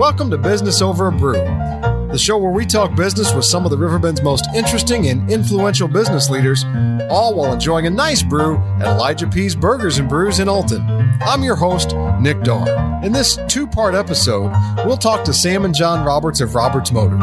Welcome to Business Over a Brew, the show where we talk business with some of the Riverbend's most interesting and influential business leaders, all while enjoying a nice brew at Elijah P's Burgers and Brews in Alton. I'm your host, Nick Darr. In this two part episode, we'll talk to Sam and John Roberts of Roberts Motors.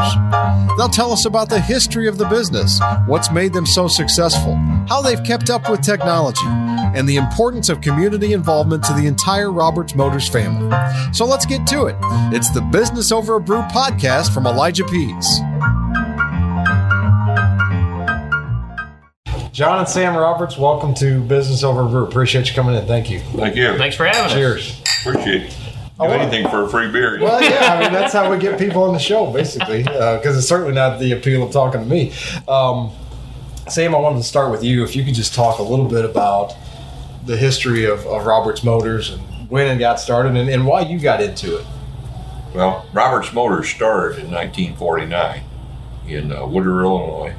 They'll tell us about the history of the business, what's made them so successful, how they've kept up with technology, and the importance of community involvement to the entire Roberts Motors family. So let's get to it. It's the Business Over a Brew podcast from Elijah P's. John and Sam Roberts, welcome to Business Over a Brew. Appreciate you coming in. Thank you. Thank you. Thanks for having us. Cheers. Appreciate it. Do want- anything for a free beer. Well, yeah, I mean that's how we get people on the show, basically, because it's certainly not the appeal of talking to me. Um, Sam, I wanted to start with you. If you could just talk a little bit about the history of, of Roberts Motors and when it got started and, and why you got into it. Well, Roberts Motors started in 1949 in uh, Wood River, Illinois,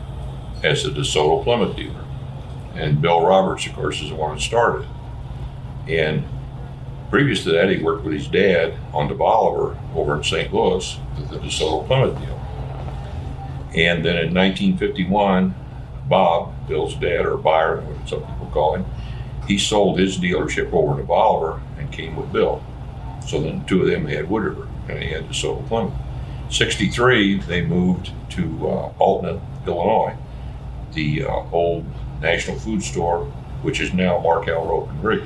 as a DeSoto Plymouth dealer. And Bill Roberts, of course, is the one that started. And previous to that, he worked with his dad on the Bolivar over in St. Louis the DeSoto Plymouth deal. And then in 1951, Bob, Bill's dad, or Byron, what some people call him, he sold his dealership over to Bolivar and came with Bill. So then two of them had Wood River and he had to DeSoto Plymouth. 63, they moved to uh, Alton, Illinois, the uh, old National Food Store, which is now Markel Rope and Rig.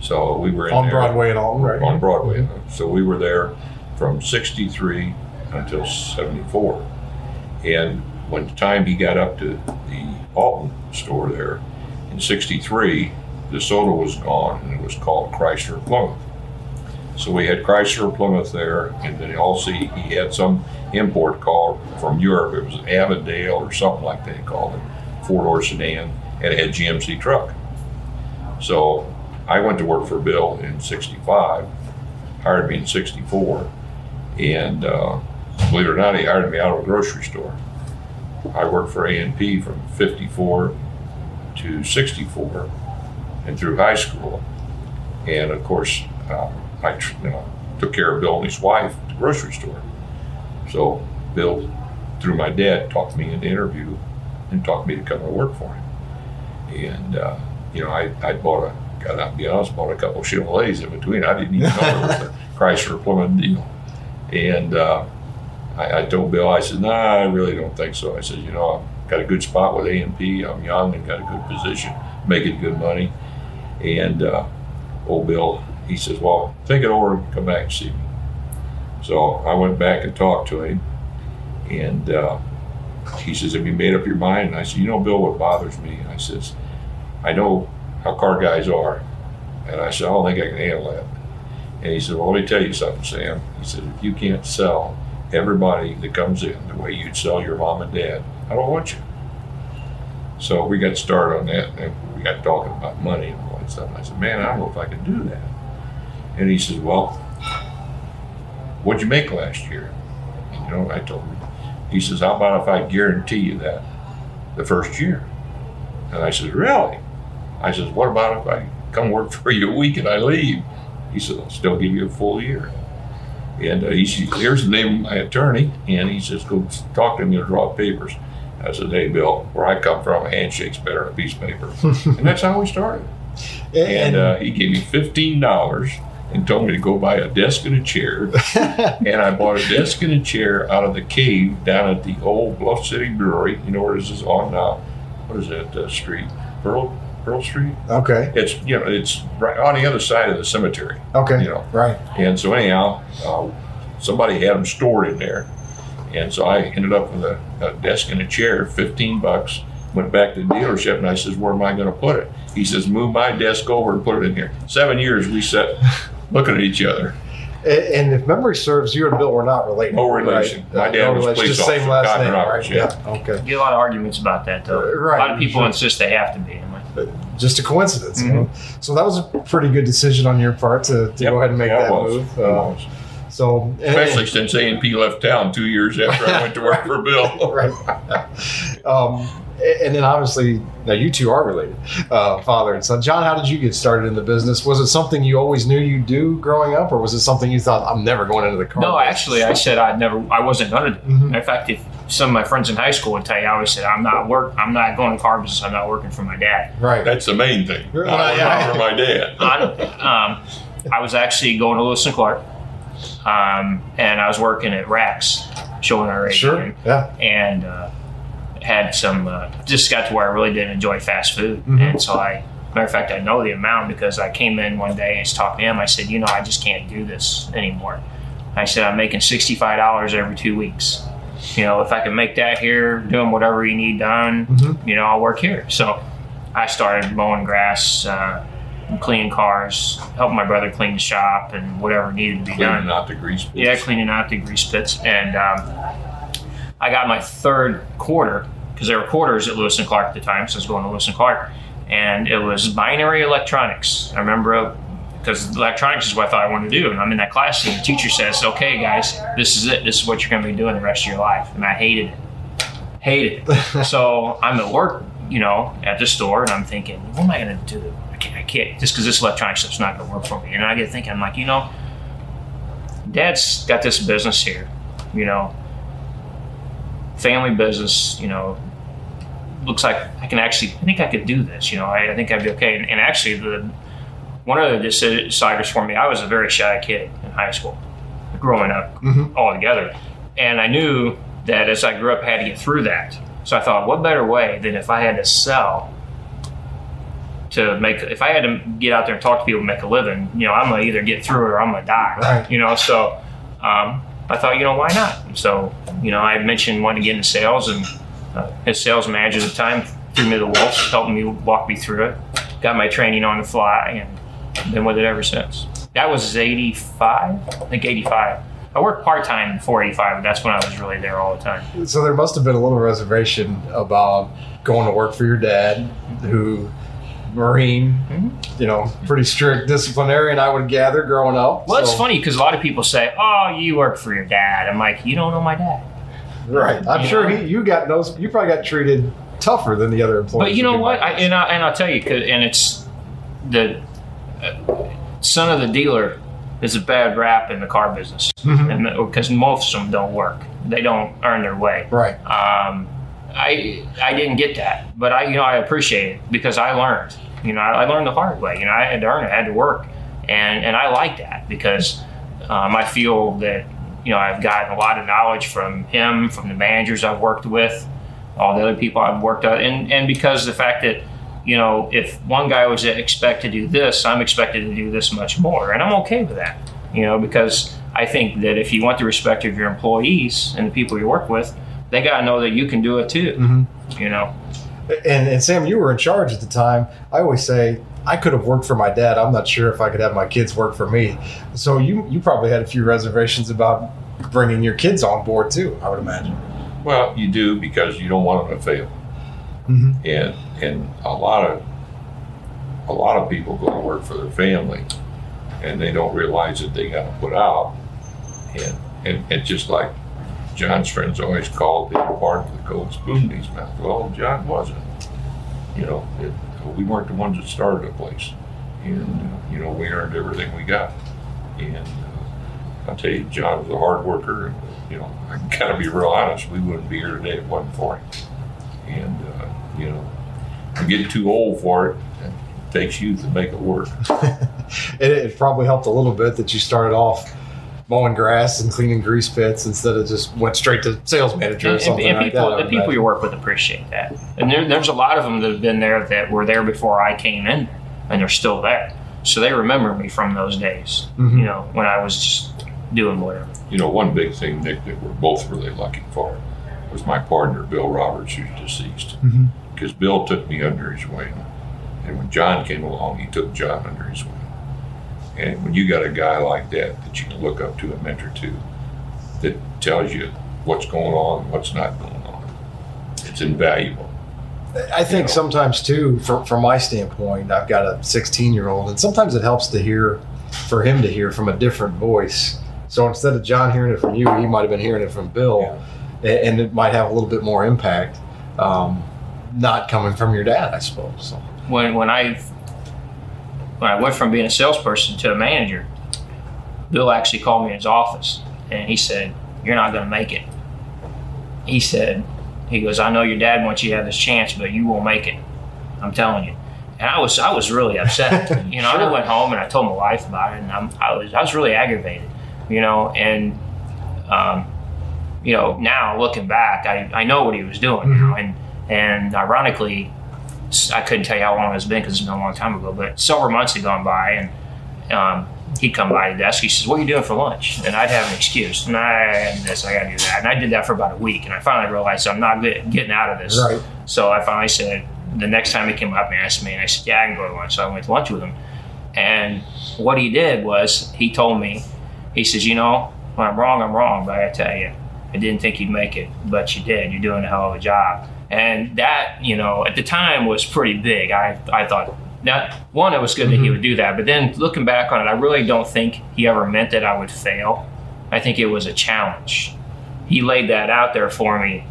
So we were in On there- Broadway and all, right? on Broadway. So we were there from 63 until 74. And when the time he got up to the Alton store there in 63, DeSoto was gone and it was called Chrysler Plymouth. So we had Chrysler Plymouth there, and then also he had some import car from Europe. It was an Avondale or something like they called it, four door sedan, and it had GMC truck. So I went to work for Bill in 65, hired me in 64, and uh, believe it or not, he hired me out of a grocery store. I worked for A&P from 54 to 64 and through high school. And of course, uh, I you know, took care of Bill and his wife at the grocery store. So Bill, through my dad, talked me into interview and talked me to come and work for him. And, uh, you know, I, I bought a, got to be honest, bought a couple of Chevrolets in between. I didn't even know it was a Chrysler Plymouth deal. And uh, I, I told Bill, I said, nah, I really don't think so. I said, you know, I've got a good spot with A&P. I'm young and got a good position, making good money. And uh, old Bill, he says, well, think it over and come back and see me. So I went back and talked to him. And uh, he says, have you made up your mind? And I said, you know, Bill, what bothers me? And I says, I know how car guys are. And I said, I don't think I can handle that. And he said, Well, let me tell you something, Sam. He said, If you can't sell everybody that comes in the way you'd sell your mom and dad, I don't want you. So we got started on that, and we got talking about money and all that stuff. And I said, Man, I don't know if I can do that. And he says, Well, what'd you make last year? And, you know, I told him. He says, How about if I guarantee you that the first year? And I said, Really? I says, What about if I come work for you a week and I leave? He said, I'll still give you a full year. And uh, he said, Here's the name of my attorney. And he says, Go talk to him and draw papers. I said, Hey, Bill, where I come from, a handshake's better than a piece of paper. and that's how we started. And uh, he gave me $15 and told me to go buy a desk and a chair. and I bought a desk and a chair out of the cave down at the old Bluff City Brewery. You know where this is on, uh, what is that uh, street? Pearl, Pearl Street? okay. It's, you know, it's right on the other side of the cemetery. Okay. You know. Right. And so anyhow, uh, somebody had them stored in there. And so I ended up with a, a desk and a chair, 15 bucks. Went back to the dealership and I says, where am I going to put it? He says, move my desk over and put it in here. Seven years we sat looking at each other. A- And if memory serves, you and Bill were not related. No relation. Right? My Uh, dad no was relation, police just same last Cotton name, Roberts, right? yeah. Okay. Get a lot of arguments about that, though. Uh, right, A lot of people sure. insist they have to be. Like, Just a coincidence. you Mhm. So that was a pretty good decision on your part to, to Yep. go ahead and make Yeah, it that was. move. It Uh, was. so, and- Especially since A&P left town two years after I went to work for Bill. right. Um, and then obviously now you two are related, uh, father and son. John, how did you get started in the business? Was it something you always knew you'd do growing up, or was it something you thought I'm never going into the car? No, business"? actually, I said I'd never, I wasn't going to do. it. Mhm. In fact, if some of my friends in high school would tell you, I always said I'm not work, I'm not going to car business. I'm not working for my dad. right. That's the main thing. Right, Not yeah. for my dad. I, um, I was actually going to Lewis and Clark, um, and I was working at Rax, showing our radio, Sure. Yeah. and uh, had some. Uh, just got to where I really didn't enjoy fast food, Mhm. and so I. Matter of fact, I know the amount because I came in one day and I was talking to him. I said, "You know, I just can't do this anymore." I said, "I'm making sixty-five dollars every two weeks. You know, if I can make that here, doing whatever you need done, Mhm. you know, I'll work here." So, I started mowing grass, uh, cleaning cars, helping my brother clean the shop, and whatever needed to be done. Cleaning out the grease pits. Yeah, cleaning out the grease pits. And um, I got my third quarter because there were quarters at Lewis and Clark at the time, so I was going to Lewis and Clark, and it was binary electronics. I remember because electronics is what I thought I wanted to do, and I'm in that class, and the teacher says, "Okay, guys, this is it. This is what you're going to be doing the rest of your life," and I hated it. Hated it. so I'm at work, you know, at the store, and I'm thinking, "What am I going to do? I can't, I can't just because this electronic stuff's not going to work for me." And I get thinking, I'm like, you know. Dad's got this business here, you know, family business, you know, looks like I can actually, I think I could do this, you know, I, I think I'd be okay. And, and actually, the one of the deciders for me, I was a very shy kid in high school, growing up Mhm. altogether. And I knew that as I grew up, I had to get through that. So I thought, what better way than if I had to sell to make, if I had to get out there and talk to people and make a living, you know, I'm going to either get through it or I'm going to die. Right. You know, so um, I thought, you know, why not? So, you know, I mentioned wanting to get into sales, and uh, his sales manager at the time threw me the wolves, helped me walk me through it, got my training on the fly, and been with it ever since. That was 85, I think 85. I worked part time before 85, but that's when I was really there all the time. So there must have been a little reservation about going to work for your dad, who Marine, Mhm. you know, pretty strict disciplinarian, I would gather, growing up. Well, it's funny because a lot of people say, "Oh, you work for your dad." I'm like, "You don't know my dad." right? I'm You sure he, you got those, you probably got treated tougher than the other employees. But you know what? I, and I and I'll tell you, 'cause- and it's the uh, son of the dealer is a bad rap in the car business, and because most of them don't work, they don't earn their way. right? Um, I I didn't get that, but I you know I appreciate it because I learned. You know, I, I learned the hard way. You know, I had to earn it, I had to work, and and I like that because um, I feel that you know I've gotten a lot of knowledge from him, from the managers I've worked with, all the other people I've worked with, and and because the fact that you know if one guy was expected to do this, I'm expected to do this much more, and I'm okay with that. You know, because I think that if you want the respect of your employees and the people you work with, they got to know that you can do it too. Mhm. You know, And, and Sam, you were in charge at the time. I always say I could have worked for my dad. I'm not sure if I could have my kids work for me. So you you probably had a few reservations about bringing your kids on board too. I would imagine. Well, you do because you don't want them to fail. Mm-hmm. and and a lot of a lot of people go to work for their family and they don't realize that they got to put out and and and just like John's friends always called the part the Gold spoon in his mouth. Well, John wasn't. You know, it, we weren't the ones that started the place, and uh, you know we earned everything we got. And uh, I'll tell you, John was a hard worker, and you know I gotta be real honest. We wouldn't be here today if it wasn't for him and uh, you know, you get too old for it. It takes youth to make it work. it, it probably helped a little bit that you started off mowing grass and cleaning grease pits instead of just went straight to sales manager and, and, something and like people, that. The would people imagine. you work with appreciate that. And there, there's a lot of them that have been there that were there before I came in, and they're still there. So they remember me from those days. Mhm. You know, when I was just doing whatever. You know, one big thing, Nick, that we're both really lucky for was my partner, Bill Roberts, who's deceased. Because Bill took me under his wing. And when John came along, he took John under his wing. And when you got a guy like that that you can look up to and mentor to, that tells you what's going on, what's not going on, it's invaluable. I think you know. sometimes too, from from my standpoint, I've got a 16 year old, and sometimes it helps to hear, for him to hear from a different voice. So instead of John hearing it from you, he might have been hearing it from Bill, a- and it might have a little bit more impact. Um, not coming from your dad, I suppose. So. when when I when I went from being a salesperson to a manager, Bill actually called me in his office and he said, "You're not going to make it." He said, "He goes, I know your dad wants you to have this chance, but you won't make it. I'm telling you." And I was I was really upset. You know, I went home and I told my wife about it, and I'm, I was I was really aggravated. You know, and um, you know now looking back, I, I know what he was doing now, and and ironically, I couldn't tell you how long it's been because it's been a long time ago, but several months had gone by, and um, he'd come by the desk. He says, "What are you doing for lunch?" And I'd have an excuse. Nah, I got this, I got to do that, and I did that for about a week, and I finally realized I'm not good, getting out of this. Right. So I finally said, the next time he came up and asked me, and I said, "Yeah, I can go to lunch." So I went to lunch with him, and what he did was he told me, he says, "You know, when I'm wrong, I'm wrong, but I tell you, I didn't think you'd make it, but you did. You're doing a hell of a job." And that, you know, at the time was pretty big. I I thought. Now, one, it was good that he mm-hmm. would do that, but then looking back on it, I really don't think he ever meant that I would fail. I think it was a challenge. He laid that out there for me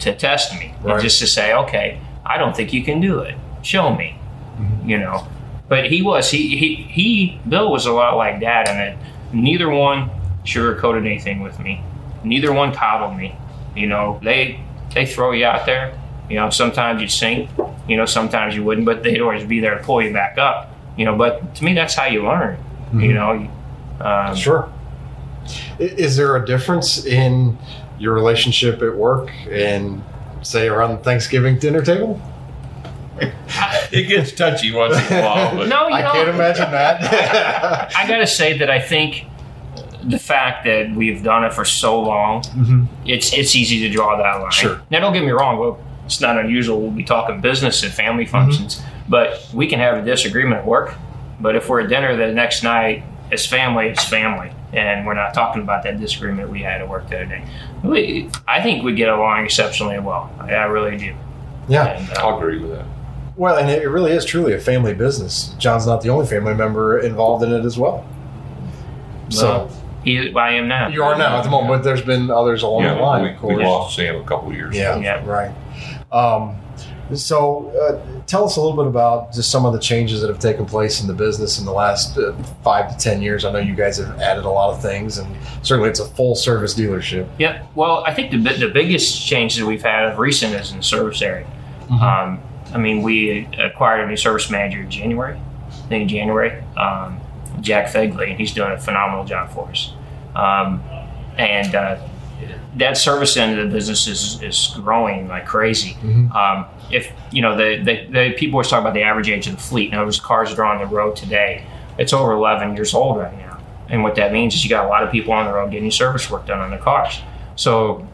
to test me, Right. just to say, okay, I don't think you can do it. Show me, mm-hmm. you know. But he was he he he Bill was a lot like Dad and that neither one sugarcoated anything with me. Neither one coddled me. You know, they they throw you out there. You know, sometimes you sink. You know, sometimes you wouldn't, but they'd always be there to pull you back up. You know, but to me, that's how you learn. You know, um, Sure. Is there a difference in your relationship at work and, say, around the Thanksgiving dinner table? It gets touchy once in a while, but no, you I know, can't imagine that. I got to say that I think the fact that we've done it for so long, Mhm. it's it's easy to draw that line. Sure. Now, don't get me wrong. Well, it's not unusual. We'll be talking business and family Mm-hmm. functions, but we can have a disagreement at work. But if we're at dinner the next night, it's family. It's family, and we're not talking about that disagreement we had at work the other day. We, I think we get along exceptionally well. I, I really do. Yeah. And, uh, I'll agree with that. Well, and it really is truly a family business. John's not the only family member involved in it as well. So well, he, I am now. you are now at the moment, but there's been others along the line, we, of course. we lost Sam a couple of years Yeah, ago. Yeah. right. Um, so, uh, tell us a little bit about just some of the changes that have taken place in the business in the last uh, five to ten years. I know you guys have added a lot of things, and certainly it's a full service dealership. Yeah, well, I think the the biggest change that we've had of recent is in the service area. Um, I mean, we acquired a new service manager in January, I think in January, um, Jack Fegley, and he's doing a phenomenal job for us. Um, and uh, that service end of the business is, is growing like crazy. Mhm. Um, if you know the, the, the people always talk about the average age of the fleet. Now, those cars that are on the road today, it's over 11 years old right now. And what that means is you got a lot of people on the road getting service work done on their cars. So,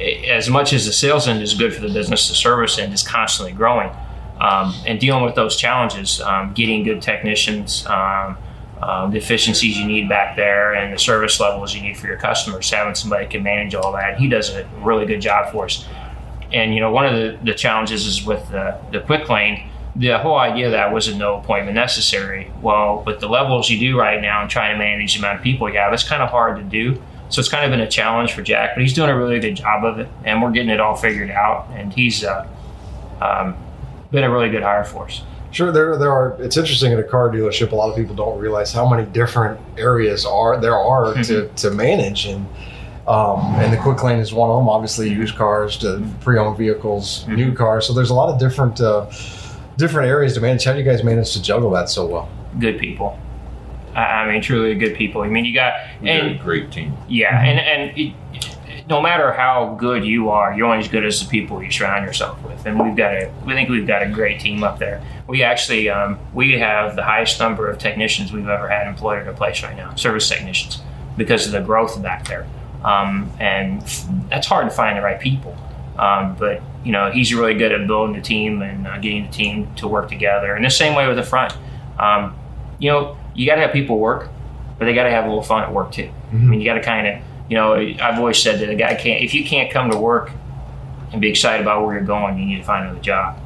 as much as the sales end is good for the business, the service end is constantly growing. Um, and dealing with those challenges, um, getting good technicians, um, um, the efficiencies you need back there, and the service levels you need for your customers, having somebody can manage all that. He does a really good job for us. And you know, one of the, the challenges is with the, the quick lane. The whole idea that was a no appointment necessary. Well, with the levels you do right now and trying to manage the amount of people you have, it's kind of hard to do. So it's kind of been a challenge for Jack, but he's doing a really good job of it, and we're getting it all figured out. And he's uh, um, been a really good hire for us. Sure, there there are. It's interesting at a car dealership. A lot of people don't realize how many different areas are there are to, to manage, and um, and the quick lane is one of them. Obviously, used cars to pre-owned vehicles, new cars. So there's a lot of different uh, different areas to manage. How do you guys manage to juggle that so well? Good people. I, I mean, truly good people. I mean, you got We got a great team. yeah, and and it, no matter how good you are, you're only as good as the people you surround yourself with. And we've got a, we think we've got a great team up there. We actually, um, we have the highest number of technicians we've ever had employed at a place right now, service technicians, because of the growth back there. Um, and that's hard to find the right people. Um, but you know, he's really good at building the team and uh, getting the team to work together. And the same way with the front. Um, you know, you got to have people work, but they got to have a little fun at work too. I mean, you got to kind of, you know, I've always said that a guy can't, if you can't come to work and be excited about where you're going, you need to find another job.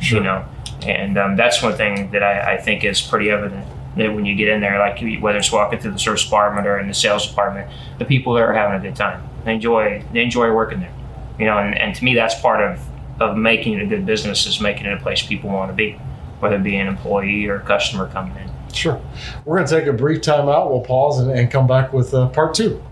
Sure. You know, and um, that's one thing that I, I think is pretty evident that when you get in there, like whether it's walking through the service department or in the sales department, the people there are having a good time. They enjoy they enjoy working there. You know, and, and to me, that's part of of making it a good business is making it a place people want to be, whether it be an employee or a customer coming in. Sure. We're going to take a brief time out. We'll pause and, and come back with uh, part two.